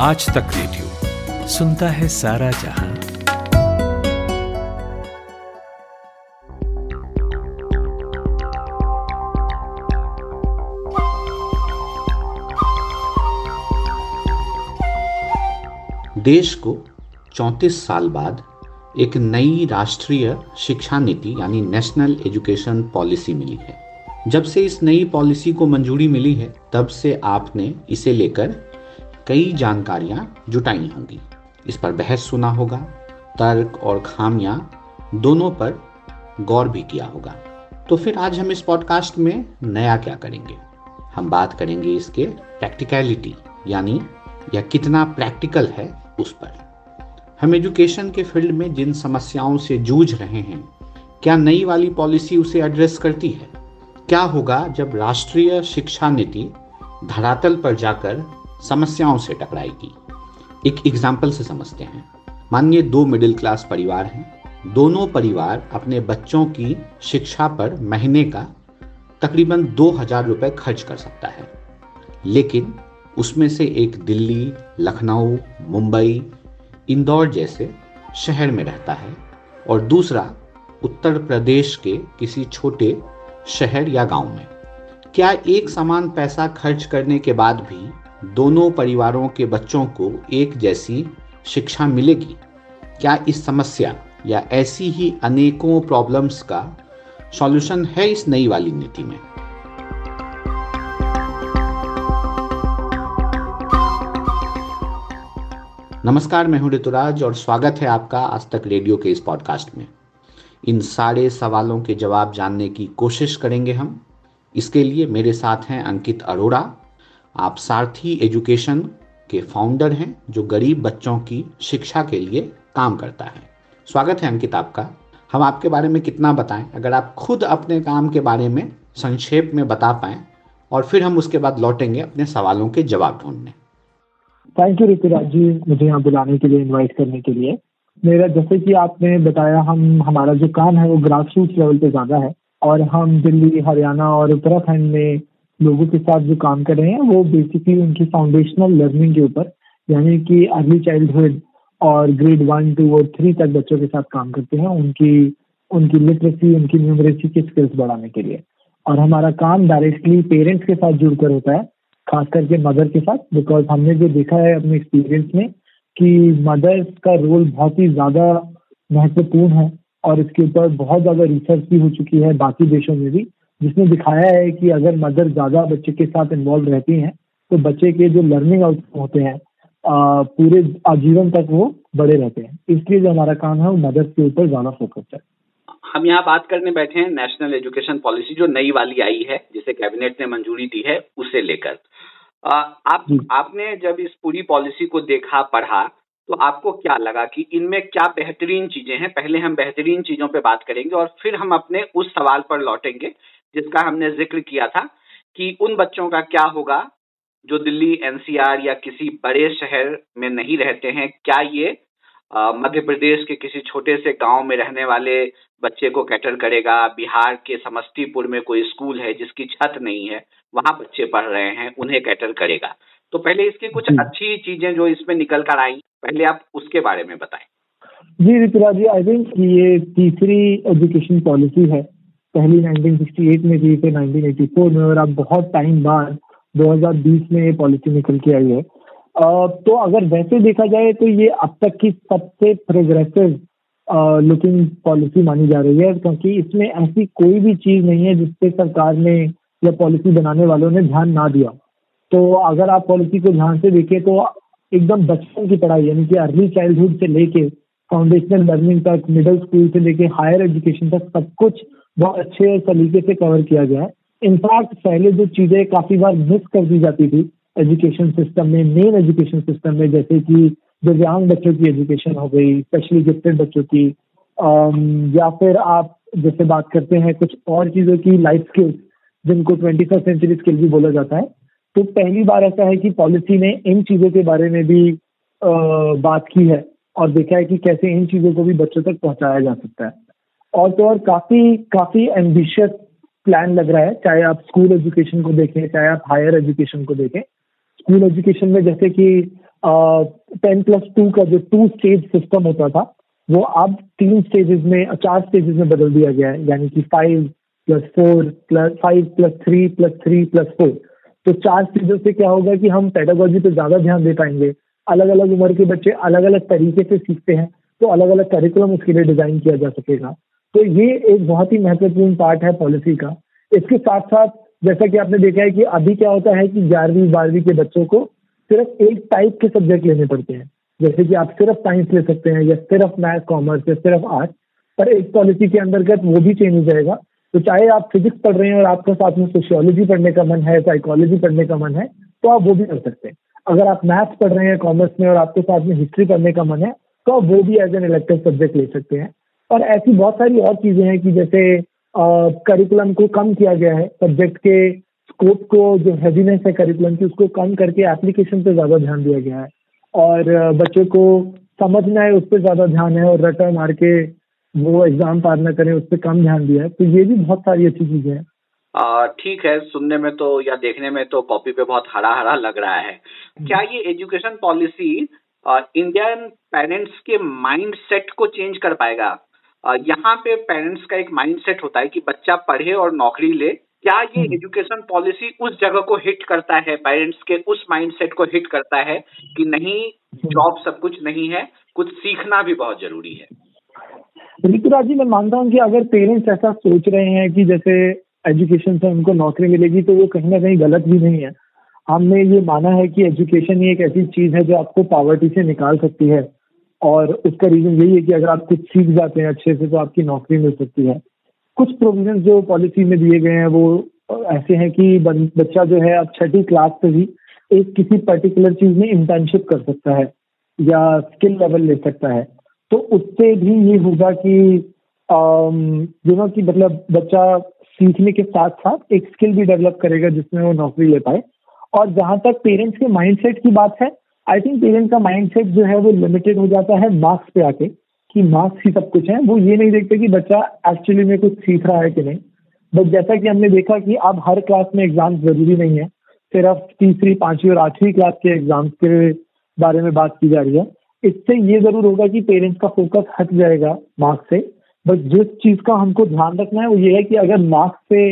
आज तक रेडियो सुनता है सारा जहाँ। देश को 34 साल बाद एक नई राष्ट्रीय शिक्षा नीति, यानी नेशनल एजुकेशन पॉलिसी मिली है। जब से इस नई पॉलिसी को मंजूरी मिली है, तब से आपने इसे लेकर कई जानकारियाँ जुटाई होंगी। इस पर बहस सुना होगा, तर्क और खामियाँ दोनों पर गौर भी किया होगा। तो फिर आज हम इस पॉडकास्ट में नया क्या करेंगे? हम बात करेंगे इसके प्रैक्टिकलिटी यानी यह कितना प्रैक्टिकल है उस पर। हम एजुकेशन के फ़ील्ड में जिन समस्याओं से जूझ रहे हैं, क्या नई वाली पॉलिसी उसे एड्रेस करती है? क्या होगा जब राष्ट्रीय शिक्षा नीति धरातल पर जाकर समस्याओं से टकराएगी एक एग्ज़ाम्पल से समझते हैं। मानिए दो मिडिल क्लास परिवार हैं। दोनों परिवार अपने बच्चों की शिक्षा पर महीने का तकरीबन दो हज़ार रुपये खर्च कर सकता है। लेकिन उसमें से एक दिल्ली, लखनऊ, मुंबई, इंदौर जैसे शहर में रहता है और दूसरा उत्तर प्रदेश के किसी छोटे शहर या गाँव में। क्या एक समान पैसा खर्च करने के बाद भी दोनों परिवारों के बच्चों को एक जैसी शिक्षा मिलेगी। क्या इस समस्या या ऐसी ही अनेकों प्रॉब्लम्स का सॉल्यूशन है इस नई वाली नीति में? नमस्कार, मैं हूँ ऋतुराज और स्वागत है आपका आज तक रेडियो के इस पॉडकास्ट में। इन सारे सवालों के जवाब जानने की कोशिश करेंगे हम। इसके लिए मेरे साथ हैं अंकित अरोड़ा आप सारथी एजुकेशन के फाउंडर हैं जो गरीब बच्चों की शिक्षा के लिए काम करता है। स्वागत है अंकित आपका। हम आपके बारे में कितना बताएँ? अगर आप खुद अपने काम के बारे में संक्षेप में बता पाएँ और फिर हम उसके बाद लौटेंगे अपने सवालों के जवाब ढूँढने। थैंक यू ऋतुराज जी, मुझे यहाँ बुलाने के लिए इनवाइट करने के लिए। मेरा जैसे कि आपने बताया, हम, हमारा जो काम है वो ग्रास रूट लेवल पे ज़्यादा है और हम दिल्ली, हरियाणा और उत्तराखंड में लोगों के साथ जो काम कर रहे हैं, वो बेसिकली उनकी फाउंडेशनल लर्निंग के ऊपर, यानी कि अर्ली चाइल्डहुड और ग्रेड वन टू और थ्री तक बच्चों के साथ काम करते हैं, उनकी उनकी लिटरेसी उनकी न्यूमरेसी की स्किल्स बढ़ाने के लिए। और हमारा काम डायरेक्टली पेरेंट्स के साथ जुड़कर होता है, खास करके मदर के साथ बिकॉज़ हमने जो देखा है अपने एक्सपीरियंस में कि मदर्स का रोल बहुत ही ज़्यादा महत्वपूर्ण है, और इसके ऊपर बहुत ज़्यादा रिसर्च भी हो चुकी है बाकी देशों में भी। जिसने दिखाया है कि अगर मदर ज़्यादा बच्चे के साथ इन्वॉल्व रहती हैं तो बच्चे के जो लर्निंग आउटकम होते हैं पूरे आजीवन तक वो बड़े रहते हैं। इसलिए जो हमारा काम है वो मदर्स के ऊपर ज़्यादा फोकस है। हम यहाँ बात करने बैठे हैं नेशनल एजुकेशन पॉलिसी जो नई वाली आई है जिसे कैबिनेट ने मंजूरी दी है उसे लेकर। आप आपने जब इस पूरी पॉलिसी को देखा पढ़ा तो आपको क्या लगा कि इनमें क्या बेहतरीन चीज़ें हैं? पहले हम बेहतरीन चीज़ों पे बात करेंगे और फिर हम अपने उस सवाल पर लौटेंगे जिसका हमने ज़िक्र किया था कि उन बच्चों का क्या होगा जो दिल्ली एनसीआर या किसी बड़े शहर में नहीं रहते हैं? क्या ये मध्य प्रदेश के किसी छोटे से गाँव में रहने वाले बच्चे को कैटर करेगा? बिहार के समस्तीपुर में कोई स्कूल है जिसकी छत नहीं है वहाँ बच्चे पढ़ रहे हैं उन्हें कैटर करेगा? तो पहले इसकी कुछ अच्छी चीज़ें जो इसमें निकल कर आई पहले आप उसके बारे में बताएँ। जी ऋतुराज जी आई थिंक ये तीसरी एजुकेशन पॉलिसी है। पहली 1968 में थी फिर 1984 में, और अब बहुत टाइम बाद 2020 में ये पॉलिसी निकल के आई है। तो अगर वैसे देखा जाए तो ये अब तक की सबसे प्रोग्रेसिव लुकिंग पॉलिसी मानी जा रही है, क्योंकि इसमें ऐसी कोई भी चीज़ नहीं है जिसपे सरकार ने या पॉलिसी बनाने वालों ने ध्यान ना दिया। तो अगर आप पॉलिसी को ध्यान से देखें तो एकदम बचपन की पढ़ाई यानी कि अर्ली चाइल्डहुड से लेके फाउंडेशनल लर्निंग तक मिडिल स्कूल से लेके हायर एजुकेशन तक सब कुछ बहुत अच्छे तरीके से कवर किया गया है। इनफैक्ट पहले जो चीज़ें काफ़ी बार मिस कर दी जाती थी एजुकेशन सिस्टम में मेन एजुकेशन सिस्टम में जैसे कि दिव्यांग बच्चों की एजुकेशन हो गई स्पेशली गिफ्टेड बच्चों की या फिर आप जैसे बात करते हैं कुछ और चीज़ों की लाइफ स्किल्स जिनको ट्वेंटी फ़र्स्ट सेंचुरी स्किल भी बोला जाता है। तो पहली बार ऐसा है कि पॉलिसी ने इन चीज़ों के बारे में भी आ, बात की है और देखा है कि कैसे इन चीज़ों को भी बच्चों तक पहुँचाया जा सकता है। और तो और काफ़ी काफ़ी एम्बिशियस प्लान लग रहा है। चाहे आप स्कूल एजुकेशन को देखें, चाहे आप हायर एजुकेशन को देखें। स्कूल एजुकेशन में जैसे कि टेन प्लस टू का जो टू स्टेज सिस्टम होता था, वो अब तीन स्टेजेस में, चार स्टेजेस में बदल दिया गया है। यानी कि five plus four plus five plus three plus three plus four तो चार चीज़ों से क्या होगा कि हम पेडागोजी पे ज़्यादा ध्यान दे पाएँगे। अलग अलग उम्र के बच्चे अलग अलग तरीके से सीखते हैं तो अलग अलग करिकुलम उसके लिए डिज़ाइन किया जा सकेगा। तो ये एक बहुत ही महत्वपूर्ण पार्ट है पॉलिसी का। इसके साथ साथ जैसा कि आपने देखा है कि अभी क्या होता है कि ग्यारहवीं, बारहवीं के बच्चों को सिर्फ़ एक टाइप के सब्जेक्ट लेने पड़ते हैं। जैसे कि आप सिर्फ़ साइंस ले सकते हैं या सिर्फ़ मैथ कॉमर्स या सिर्फ़ आर्ट्स पर एक पॉलिसी के अंतर्गत वो भी चेंज हो जाएगा। तो चाहे आप फिजिक्स पढ़ रहे हैं और आपके साथ में सोशियोलॉजी पढ़ने का मन है साइकोलॉजी पढ़ने का मन है तो आप वो भी कर सकते हैं। अगर आप मैथ्स पढ़ रहे हैं कॉमर्स में और आपके साथ में हिस्ट्री पढ़ने का मन है तो आप वो भी एज एन इलेक्टिव सब्जेक्ट ले सकते हैं। और ऐसी बहुत सारी और चीज़ें हैं कि जैसे करिकुलम को कम किया गया है सब्जेक्ट के स्कोप को, जो हैवीनेस है करिकुलम की, उसको कम करके एप्लीकेशन पे ज़्यादा ध्यान दिया गया है। और बच्चों को समझना है, उस पर ज़्यादा ध्यान है और रटा मार के वो एग्ज़ाम पार ना करें, उस पर कम ध्यान दिया है। तो ये भी बहुत सारी अच्छी चीज़ें हैं। ठीक है, सुनने में तो या देखने में तो कॉपी पे बहुत हरा हरा लग रहा है। क्या ये एजुकेशन पॉलिसी इंडियन पेरेंट्स के माइंड सेट को चेंज कर पाएगा? यहाँ पे पेरेंट्स का एक माइंड सेट होता है कि बच्चा पढ़े और नौकरी ले। क्या ये एजुकेशन हम्म। पॉलिसी उस जगह को हिट करता है? पेरेंट्स के उस माइंडसेट को हिट करता है कि नहीं जॉब हम्म। सब कुछ नहीं है कुछ सीखना भी बहुत ज़रूरी है। ऋतुराज जी मैं मानता हूँ कि अगर पेरेंट्स ऐसा सोच रहे हैं कि जैसे एजुकेशन से उनको नौकरी मिलेगी तो वो कहीं ना कहीं गलत भी नहीं है। हमने ये माना है कि एजुकेशन ही एक ऐसी चीज़ है जो आपको पॉवर्टी से निकाल सकती है। और उसका रीजन यही है कि अगर आप कुछ सीख जाते हैं अच्छे से तो आपकी नौकरी मिल सकती है। कुछ प्रोविज़न जो पॉलिसी में दिए गए हैं, वो ऐसे हैं कि बच्चा जो है, अब छठी क्लास से ही एक किसी पर्टिकुलर चीज़ में इंटर्नशिप कर सकता है या स्किल लेवल ले सकता है। तो उससे भी ये होगा कि यू नो कि मतलब बच्चा सीखने के साथ साथ एक स्किल भी डेवलप करेगा जिसमें वो नौकरी ले पाए। और जहाँ तक पेरेंट्स के माइंडसेट की बात है आई थिंक पेरेंट्स का माइंडसेट जो है वो लिमिटेड हो जाता है मार्क्स पे आके कि मार्क्स ही सब कुछ है। वो ये नहीं देखते कि बच्चा एक्चुअली में कुछ सीख रहा है कि नहीं। बट जैसा कि हमने देखा कि अब हर क्लास में एग्ज़ाम ज़रूरी नहीं है। सिर्फ़ तीसरी, पांचवी और आठवीं क्लास के एग्ज़ाम्स के बारे में बात की जा रही है। इससे ये ज़रूर होगा कि पेरेंट्स का फोकस हट जाएगा मार्क्स से। बट जिस चीज़ का हमको ध्यान रखना है वो ये है कि अगर मार्क्स से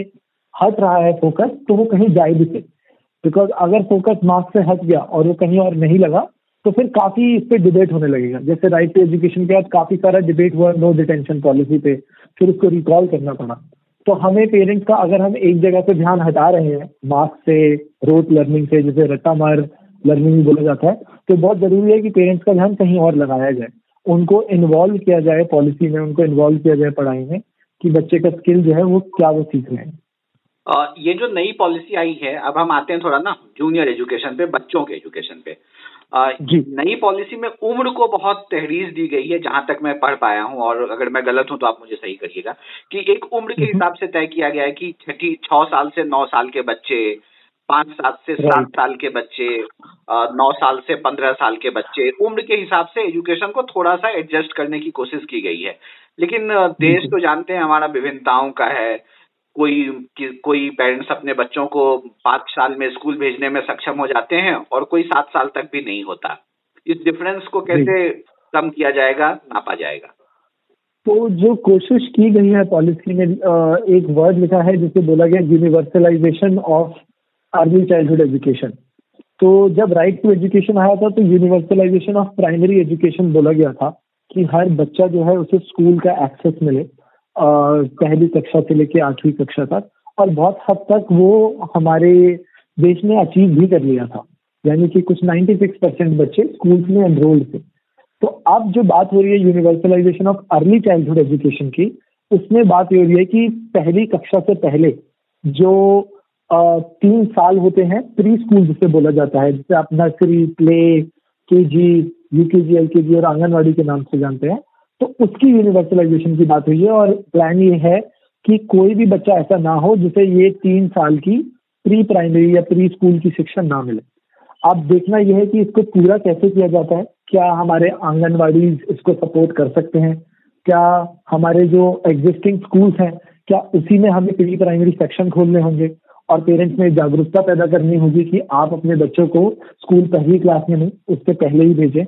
हट रहा है फोकस तो वो कहीं जाए भी से बिकॉज़ अगर फोकस मार्क्स से हट गया और वो कहीं और नहीं लगा तो फिर काफ़ी इस पर डिबेट होने लगेगा। जैसे राइट टू एजुकेशन के बाद काफ़ी सारा डिबेट हुआ नो डिटेंशन पॉलिसी पे। फिर उसको रिकॉल करना पड़ा। तो हमें पेरेंट्स का अगर हम एक जगह से ध्यान हटा रहे हैं मार्क्स से रोट लर्निंग से, जैसे रट्टा मार लर्निंग बोला जाता है तो बहुत ज़रूरी है कि पेरेंट्स का ध्यान कहीं और लगाया जाए। उनको इन्वॉल्व किया जाए पॉलिसी में, उनको इन्वॉल्व किया जाए पढ़ाई में कि बच्चे का स्किल जो है वो क्या वो सीख रहे हैं। ये जो नई पॉलिसी आई है अब हम आते हैं थोड़ा ना जूनियर एजुकेशन पे बच्चों के एजुकेशन पे। नई पॉलिसी में उम्र को बहुत तहरीज दी गई है जहाँ तक मैं पढ़ पाया हूँ और अगर मैं गलत हूँ तो आप मुझे सही करिएगा कि एक उम्र के हिसाब से तय किया गया है कि छठी छह साल से नौ साल के बच्चे पाँच साल से सात साल के बच्चे नौ साल से पंद्रह साल के बच्चे उम्र के हिसाब से एजुकेशन को थोड़ा सा एडजस्ट करने की कोशिश की गई है। लेकिन देश तो जानते हैं हमारा विभिन्नताओं का है कोई कोई पेरेंट्स अपने बच्चों को पाँच साल में स्कूल भेजने में सक्षम हो जाते हैं और कोई सात साल तक भी नहीं होता। इस डिफरेंस को कैसे कम किया जाएगा नापा जाएगा? तो जो कोशिश की गई है पॉलिसी में एक वर्ड लिखा है जिसे बोला गया universalization of early childhood education तो जब राइट टू एजुकेशन आया था तो यूनिवर्सलाइजेशन ऑफ़ प्राइमरी एजुकेशन बोला गया था कि हर बच्चा जो है उसे स्कूल का एक्सेस मिले। पहली कक्षा से लेके आठवीं कक्षा तक। और बहुत हद तक वो हमारे देश ने अचीव भी कर लिया था। यानी कि कुछ 96 परसेंट बच्चे स्कूल में एनरोल्ड थे। तो अब जो बात हो रही है universalization of early childhood education की उसमें बात ये हो रही है कि पहली कक्षा से पहले जो आ, तीन साल होते हैं प्री स्कूल जिसे बोला जाता है जिसे आप नर्सरी प्ले के जी यूकेजी एलकेजी और आंगनबाड़ी के नाम से जानते हैं तो उसकी यूनिवर्सलाइजेशन की बात हुई है और प्लान ये है कि कोई भी बच्चा ऐसा ना हो जिसे ये तीन साल की प्री प्राइमरी या प्री स्कूल की शिक्षा ना मिले। अब देखना यह है कि इसको पूरा कैसे किया जाता है? क्या हमारे आंगनवाड़ी इसको सपोर्ट कर सकते हैं? क्या हमारे जो एग्जिस्टिंग स्कूल्स हैं, क्या उसी में हमें प्री प्राइमरी सेक्शन खोलने होंगे? और पेरेंट्स में जागरूकता पैदा करनी होगी कि आप अपने बच्चों को स्कूल पहली क्लास में नहीं, उससे पहले ही भेजें।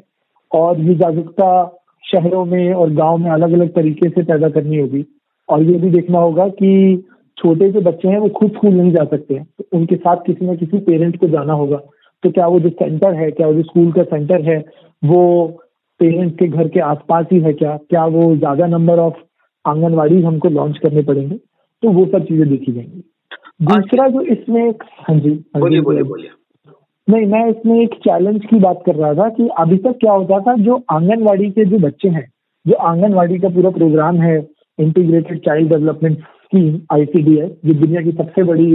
और ये जागरूकता शहरों में और गाँव में अलग अलग तरीके से पैदा करनी होगी। और ये भी देखना होगा कि छोटे जो बच्चे हैं वो खुद स्कूल नहीं जा सकते हैं। तो उनके साथ किसी न किसी पेरेंट को जाना होगा। तो क्या वो जो सेंटर है क्या वो जो स्कूल का सेंटर है वो पेरेंट्स के घर के आसपास ही है क्या? क्या वो ज़्यादा नंबर ऑफ़ आंगनवाड़ी हमको लॉन्च करने पड़ेंगे? तो वो सब चीज़ें देखी जाएँगी। दूसरा जो इसमें हाँ जी हाँ बोलिए बोलिए। बोलिए। नहीं, मैं इसमें एक चैलेंज की बात कर रहा था कि अभी तक क्या होता था, जो आंगनवाड़ी के जो बच्चे हैं, जो आंगनवाड़ी का पूरा प्रोग्राम है integrated child development scheme ICDS जो दुनिया की सबसे बड़ी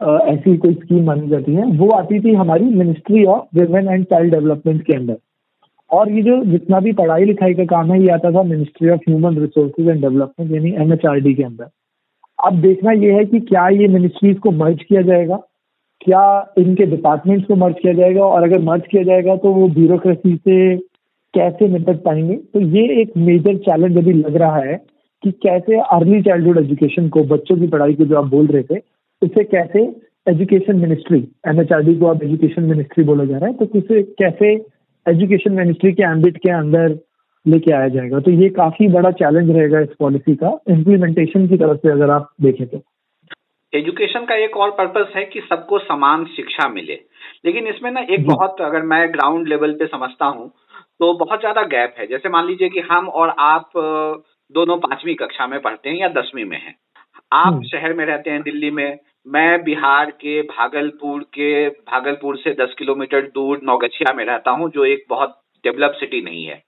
ऐसी कोई स्कीम मानी जाती है, वो आती थी हमारी ministry of women and child development के अंदर। और ये जो जितना भी पढ़ाई लिखाई का काम है, ये आता था ministry of human resources and development यानी एमएचआरडी के अंदर। अब देखना ये है कि क्या ये मिनिस्ट्रीज को मर्ज किया जाएगा क्या इनके डिपार्टमेंट्स को मर्ज किया जाएगा और अगर मर्ज किया जाएगा तो वो ब्यूरोक्रेसी से कैसे निपट पाएँगे? तो ये एक मेजर चैलेंज अभी लग रहा है कि कैसे अर्ली चाइल्डहुड एजुकेशन को, बच्चों की पढ़ाई को जो आप बोल रहे थे, उसे कैसे एजुकेशन मिनिस्ट्री एमएचआरडी को आप एजुकेशन मिनिस्ट्री बोला जा रहा है तो उसे कैसे एजुकेशन मिनिस्ट्री के एम्बिट के अंदर लेके आया जाएगा? तो ये काफ़ी बड़ा चैलेंज रहेगा इस पॉलिसी का इम्प्लीमेंटेशन की तरफ़ से अगर आप देखें तो। एजुकेशन का एक और पर्पस है कि सबको समान शिक्षा मिले। लेकिन इसमें ना एक बहुत अगर मैं ग्राउंड लेवल पे समझता हूँ तो बहुत ज़्यादा गैप है। जैसे मान लीजिए कि हम और आप दोनों पांचवी कक्षा में पढ़ते हैं या दसवीं में हैं। आप हम्म। शहर में रहते हैं दिल्ली में मैं बिहार के भागलपुर के भागलपुर से दस किलोमीटर दूर नौगछिया में रहता हूँ जो एक बहुत डेवलप सिटी नहीं है।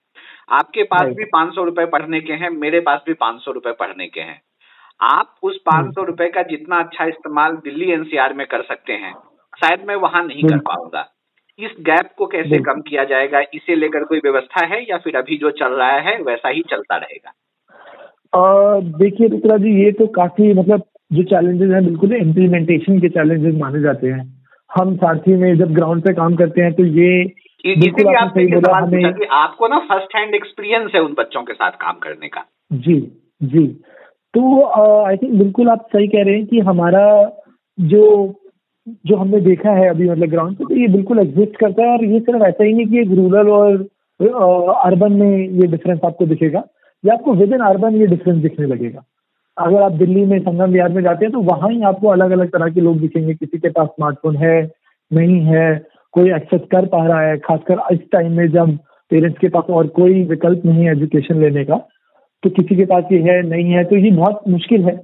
आपके पास भी पाँच सौ रुपए पढ़ने के हैं मेरे पास भी पाँच सौ रुपए पढ़ने के हैं। आप उस पाँच सौ हम्म। रुपए का जितना अच्छा इस्तेमाल दिल्ली एनसीआर में कर सकते हैं शायद मैं वहाँ नहीं कर पाऊँगा। इस गैप को कैसे कम किया जाएगा इसे लेकर कोई व्यवस्था है या फिर अभी जो चल रहा है वैसा ही चलता रहेगा? देखिए रुद्रा जी ये तो काफ़ी मतलब जो चैलेंजेस हैं बिल्कुल इम्प्लीमेंटेशन के चैलेंजेस माने जाते हैं। हम साथी में जब ग्राउंड पे काम करते हैं तो ये बिल्कुल आपने सही बोला हमें आपको ना फ़र्स्ट हैंड एक्सपीरियंस है उन बच्चों के साथ काम करने का। जी जी। तो आई थिंक बिल्कुल आप सही कह रहे हैं कि हमारा जो जो हमने देखा है अभी मतलब ग्राउंड पे तो ये बिल्कुल एग्जिस्ट करता है और ये सिर्फ़ ऐसा ही नहीं कि एक रूरल और अर्बन में ये डिफरेंस आपको दिखेगा, या आपको विद इन अर्बन ये डिफरेंस दिखने लगेगा। अगर आप दिल्ली में, संगम विहार में जाते हैं तो वहाँ ही आपको अलग अलग तरह के लोग दिखेंगे, किसी के पास स्मार्टफ़ोन है, नहीं है, कोई एक्सेस कर पा रहा है, खासकर इस टाइम में जब पेरेंट्स के पास और कोई विकल्प नहीं है एजुकेशन लेने का तो किसी के पास ये है, नहीं है तो ये बहुत मुश्किल है।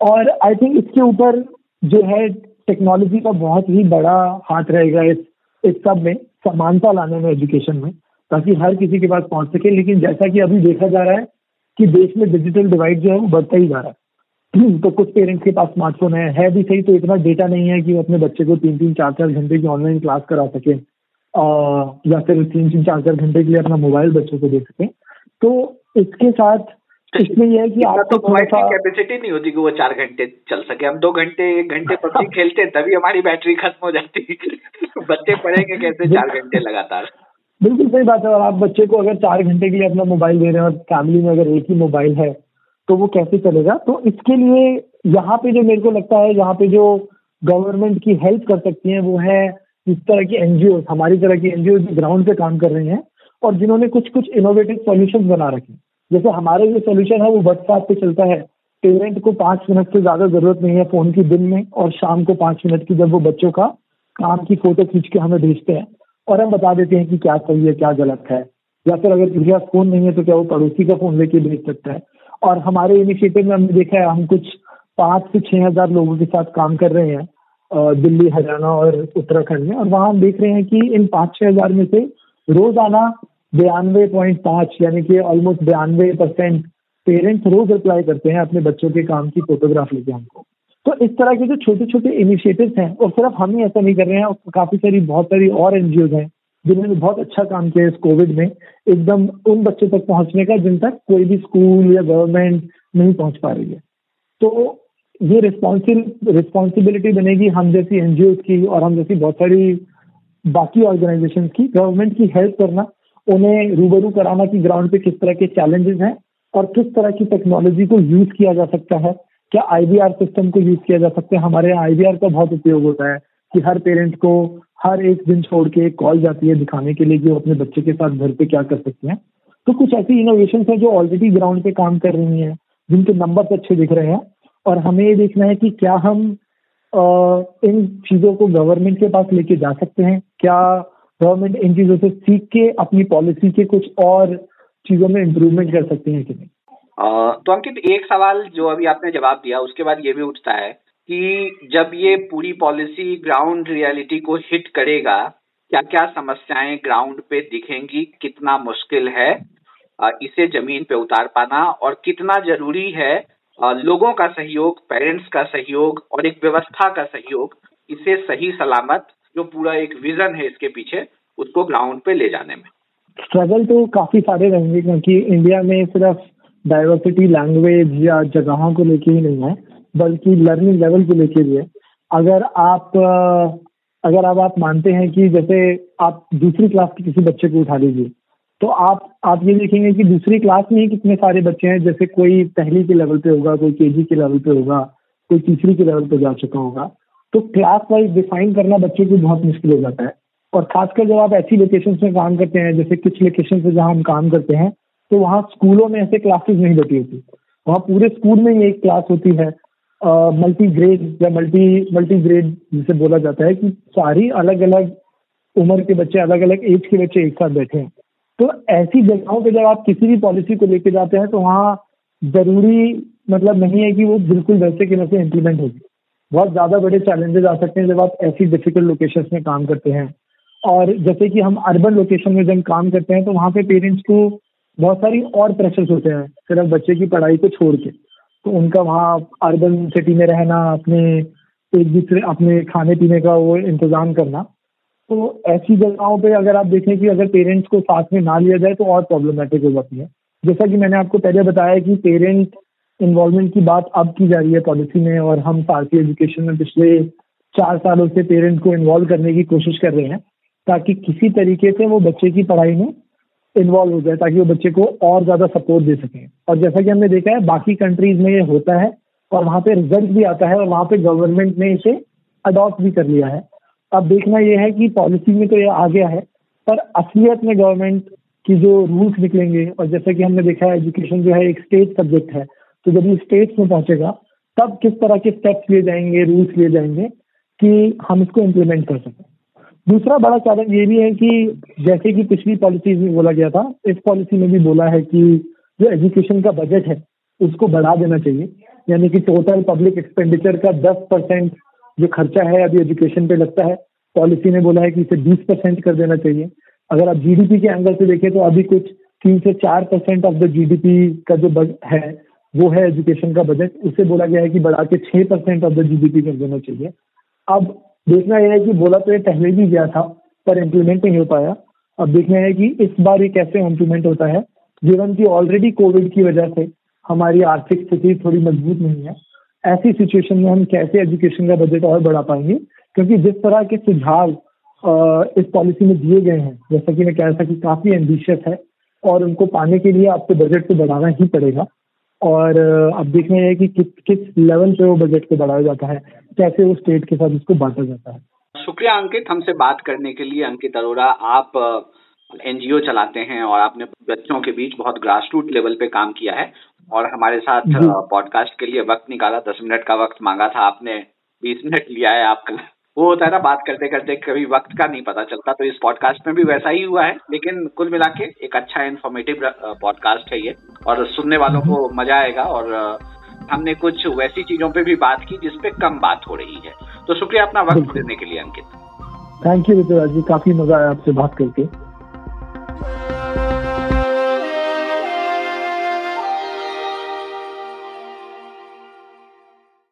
और आई थिंक इसके ऊपर जो है टेक्नोलॉजी का बहुत ही बड़ा हाथ रहेगा इस इस सब में, समानता लाने में एजुकेशन में, ताकि हर किसी के पास पहुँच सके। लेकिन जैसा कि अभी देखा जा रहा है कि देश में डिजिटल डिवाइड जो है, वो बढ़ता ही जा रहा है। तो कुछ पेरेंट्स के पास स्मार्टफ़ोन है है भी सही तो इतना डेटा नहीं है कि वो अपने बच्चे को तीन तीन, चार चार घंटे की ऑनलाइन क्लास करा सके या फिर तीन तीन, चार चार घंटे के लिए अपना मोबाइल बच्चों को दे सके। तो इसके साथ इसमें यह है कि आपको तो थोड़ा सा कैपेसिटी नहीं होती कि वो चार घंटे चल सके। हम दो घंटे एक घंटे पबजी खेलते हैं तभी हमारी बैटरी खत्म हो जाती। है बच्चे पढ़ेंगे कैसे चार घंटे लगातार। बिल्कुल सही बात है। और आप बच्चे को अगर चार घंटे के लिए अपना मोबाइल दे रहे हैं और फैमिली में अगर एक ही मोबाइल है तो वो कैसे चलेगा? तो इसके लिए यहाँ पे जो मेरे को लगता है यहाँ पे जो गवर्नमेंट की हेल्प कर सकती है वो है इस तरह की एनजीओ हमारी तरह की एनजीओ जो ग्राउंड पे काम कर रही हैं और जिन्होंने कुछ कुछ इनोवेटिव सॉल्यूशंस बना रखे जैसे हमारे जो सोल्यूशन है, वो व्हाट्सएप पे चलता है। पेरेंट को पाँच मिनट से ज़्यादा ज़रूरत नहीं है फ़ोन की दिन में और शाम को पाँच मिनट की जब वो बच्चों का काम की फ़ोटो खींच के हमें भेजते हैं। और हम बता देते हैं कि क्या सही है, क्या गलत है। या फिर अगर किसी का फ़ोन नहीं है तो क्या वो पड़ोसी का फ़ोन लेके भेज सकता है? और हमारे इनिशिएटिव में हमने देखा है, हम कुछ पाँच से छह हज़ार लोगों के साथ काम कर रहे हैं दिल्ली, हरियाणा और उत्तराखंड में। और वहाँ हम देख रहे हैं कि इन पाँच छह हज़ार में से रोज़ाना बयानवे पॉइंट पाँच, यानी कि ऑलमोस्ट बयानवे परसेंट पेरेंट्स रोज अप्लाई करते हैं अपने बच्चों के काम की फोटोग्राफ लेके हमको। तो इस तरह के जो छोटे छोटे इनिशिएटिव्स हैं, और सिर्फ़ हम ही ऐसा नहीं कर रहे हैं काफ़ी सारी, बहुत सारी और एनजीओ हैं, जिन्होंने बहुत अच्छा काम किया इस कोविड में, एकदम उन बच्चों तक पहुँचने का, जिन तक कोई भी स्कूल या गवर्नमेंट नहीं पहुँच पा रही है। तो ये रिस्पॉन्सिबिल रिस्पॉन्सिबिलिटी बनेगी हम जैसी एनजीओ की, और हम जैसी बहुत सारी बाकी ऑर्गेनाइजेशन की गवर्नमेंट की हेल्प करना उन्हें रूबरू कराना कि ग्राउंड पे किस तरह के चैलेंजेस हैं और किस तरह की टेक्नोलॉजी को यूज़ किया जा सकता है। क्या आईवीआर सिस्टम को यूज़ किया जा सकता है? हमारे यहाँ आईवीआर का बहुत उपयोग होता है कि हर पेरेंट को हर एक दिन छोड़ के कॉल जाती है दिखाने के लिए कि वो अपने बच्चे के साथ घर पे क्या कर सकते हैं। तो कुछ ऐसी इनोवेशन है जो ऑलरेडी ग्राउंड पे काम कर रही हैं जिनके नंबर अच्छे दिख रहे हैं। और हमें ये देखना है कि क्या हम आ, इन चीज़ों को गवर्नमेंट के पास लेके जा सकते हैं। क्या गवर्नमेंट इन चीज़ों से सीख के, अपनी पॉलिसी के कुछ और चीज़ों में इम्प्रूवमेंट कर सकते हैं कि नहीं? तो अंकित, एक सवाल जो अभी आपने जवाब दिया, उसके बाद ये भी उठता है कि जब ये पूरी पॉलिसी ग्राउंड रियलिटी को हिट करेगा क्या क्या समस्याएँ ग्राउंड पे दिखेंगी, कितना मुश्किल है इसे ज़मीन पे उतार पाना और कितना ज़रूरी है लोगों का सहयोग पेरेंट्स का सहयोग और एक व्यवस्था का सहयोग, इसे सही सलामत जो पूरा एक विजन है इसके पीछे, उसको ग्राउंड पे ले जाने में। स्ट्रगल तो काफ़ी सारे रहेंगे, क्योंकि इंडिया में सिर्फ़ डाइवर्सिटी लैंग्वेज या जगहों को लेके ही नहीं है, बल्कि लर्निंग लेवल को लेके भी है। अगर आप अगर अब आप मानते हैं कि जैसे आप दूसरी क्लास के किसी बच्चे को उठा लीजिए तो आप आप ये देखेंगे कि दूसरी क्लास में ही कितने सारे बच्चे हैं, जैसे कोई पहली के लेवल पे होगा, कोई केजी के लेवल पे होगा, कोई तीसरी के लेवल पे जा चुका होगा। तो क्लास वाइज डिफाइन करना बच्चे को बहुत मुश्किल हो जाता है। और खासकर जब आप ऐसी लोकेशन में काम करते हैं, जैसे कुछ लोकेशन से जहाँ हम काम करते हैं तो वहाँ स्कूलों में ऐसे क्लासेस नहीं बटी होती। वहाँ पूरे स्कूल में ही एक क्लास होती है मल्टी ग्रेड या मल्टी मल्टी ग्रेड जिसे बोला जाता है कि सारी अलग अलग उम्र के बच्चे अलग अलग एज के बच्चे एक साथ बैठे हैं। तो ऐसी जगहों पे जब आप किसी भी पॉलिसी को लेके जाते हैं तो वहाँ ज़रूरी मतलब नहीं है कि वो बिल्कुल वैसे के वैसे इम्प्लीमेंट होगी। बहुत ज़्यादा बड़े चैलेंजेस आ सकते हैं जब आप ऐसी डिफ़िकल्ट लोकेशन में काम करते हैं। और जैसे कि हम अर्बन लोकेशन में जब काम करते हैं तो वहाँ पे पेरेंट्स को बहुत सारी और प्रेशर्स होते हैं, सिर्फ़ बच्चे की पढ़ाई को छोड़ के। तो उनका वहाँ अर्बन सिटी में रहना, अपने एक दूसरे, अपने खाने पीने का वो इंतज़ाम करना। तो ऐसी जगहों पे अगर आप देखें कि अगर पेरेंट्स को साथ में ना लिया जाए तो और प्रॉब्लमेटिक हो जाती है। जैसा कि मैंने आपको पहले बताया कि पेरेंट इन्वॉल्वमेंट की बात अब की जा रही है पॉलिसी में और हम भारतीय एजुकेशन में पिछले चार सालों से पेरेंट को इन्वॉल्व करने की कोशिश कर रहे हैं ताकि किसी तरीके से वो बच्चे की पढ़ाई में इन्वॉल्व हो जाए, ताकि वो बच्चे को और ज़्यादा सपोर्ट दे सकें। और जैसा कि हमने देखा है, बाकी कंट्रीज़ में ये होता है और वहाँ पे रिज़ल्ट भी आता है और वहाँ पे गवर्नमेंट ने इसे अडॉप्ट भी कर लिया है। अब देखना यह है कि पॉलिसी में तो ये आ गया है, पर असलियत में गवर्नमेंट की जो रूल्स निकलेंगे और जैसा कि हमने देखा है एजुकेशन जो है एक स्टेट सब्जेक्ट है। तो जब ये स्टेट्स में पहुंचेगा, तब किस तरह के स्टेप्स लिए जाएँगे रूल्स लिए जाएँगे कि हम इसको इम्प्लीमेंट कर सकें। दूसरा बड़ा चैलेंज ये भी है कि जैसे कि पिछली पॉलिसीज़ में बोला गया था, इस पॉलिसी में भी बोला है कि जो एजुकेशन का बजट है, उसको बढ़ा देना चाहिए। यानी कि टोटल पब्लिक एक्सपेंडिचर का 10 परसेंट जो खर्चा है अभी एजुकेशन पे लगता है पॉलिसी ने बोला है कि इसे 20 परसेंट कर देना चाहिए। अगर आप जीडीपी के एंगल से देखें तो अभी कुछ तीन से चार परसेंट ऑफ़ द जीडीपी का जो बजट है वो है एजुकेशन का बजट उसे बोला गया है कि बढ़ा के छह परसेंट ऑफ़ द जीडीपी कर देना चाहिए। अब देखना यह है कि बोला तो ये पहले भी गया था, पर इम्प्लीमेंट नहीं हो पाया। अब देखना है कि इस बार ये कैसे इम्प्लीमेंट होता है। जीवन की ऑलरेडी कोविड की वजह से हमारी आर्थिक स्थिति थोड़ी मज़बूत नहीं है, ऐसी सिचुएशन में हम कैसे एजुकेशन का बजट और बढ़ा पाएँगे? क्योंकि जिस तरह के सुझाव इस पॉलिसी में दिए गए हैं, जैसा कि मैं कह रहा था कि काफ़ी एम्बिशियस है, और उनको पाने के लिए आपको बजट को बढ़ाना ही पड़ेगा। और अब देखना है कि किस किस लेवल पे वो बजट को बढ़ाया जाता है कैसे वो स्टेट के साथ उसको बांटा जाता है। शुक्रिया अंकित हमसे बात करने के लिए। अंकित अरोरा आप एनजीओ चलाते हैं और आपने बच्चों के बीच बहुत ग्रास रूट लेवल पे काम किया है। और हमारे साथ पॉडकास्ट के लिए वक्त निकाला दस मिनट का वक्त मांगा था आपने बीस मिनट लिया है आपका वो होता है ना बात करते करते कभी वक्त का नहीं पता चलता तो इस पॉडकास्ट में भी वैसा ही हुआ है लेकिन कुल मिला के एक अच्छा इन्फॉर्मेटिव पॉडकास्ट है ये और सुनने वालों को मज़ा आएगा और हमने कुछ वैसी चीज़ों पे भी बात की जिसपे कम बात हो रही है। तो शुक्रिया अपना वक्त देने के लिए अंकित। थैंक यू ऋतुराज जी काफ़ी मज़ा आया आपसे बात करके।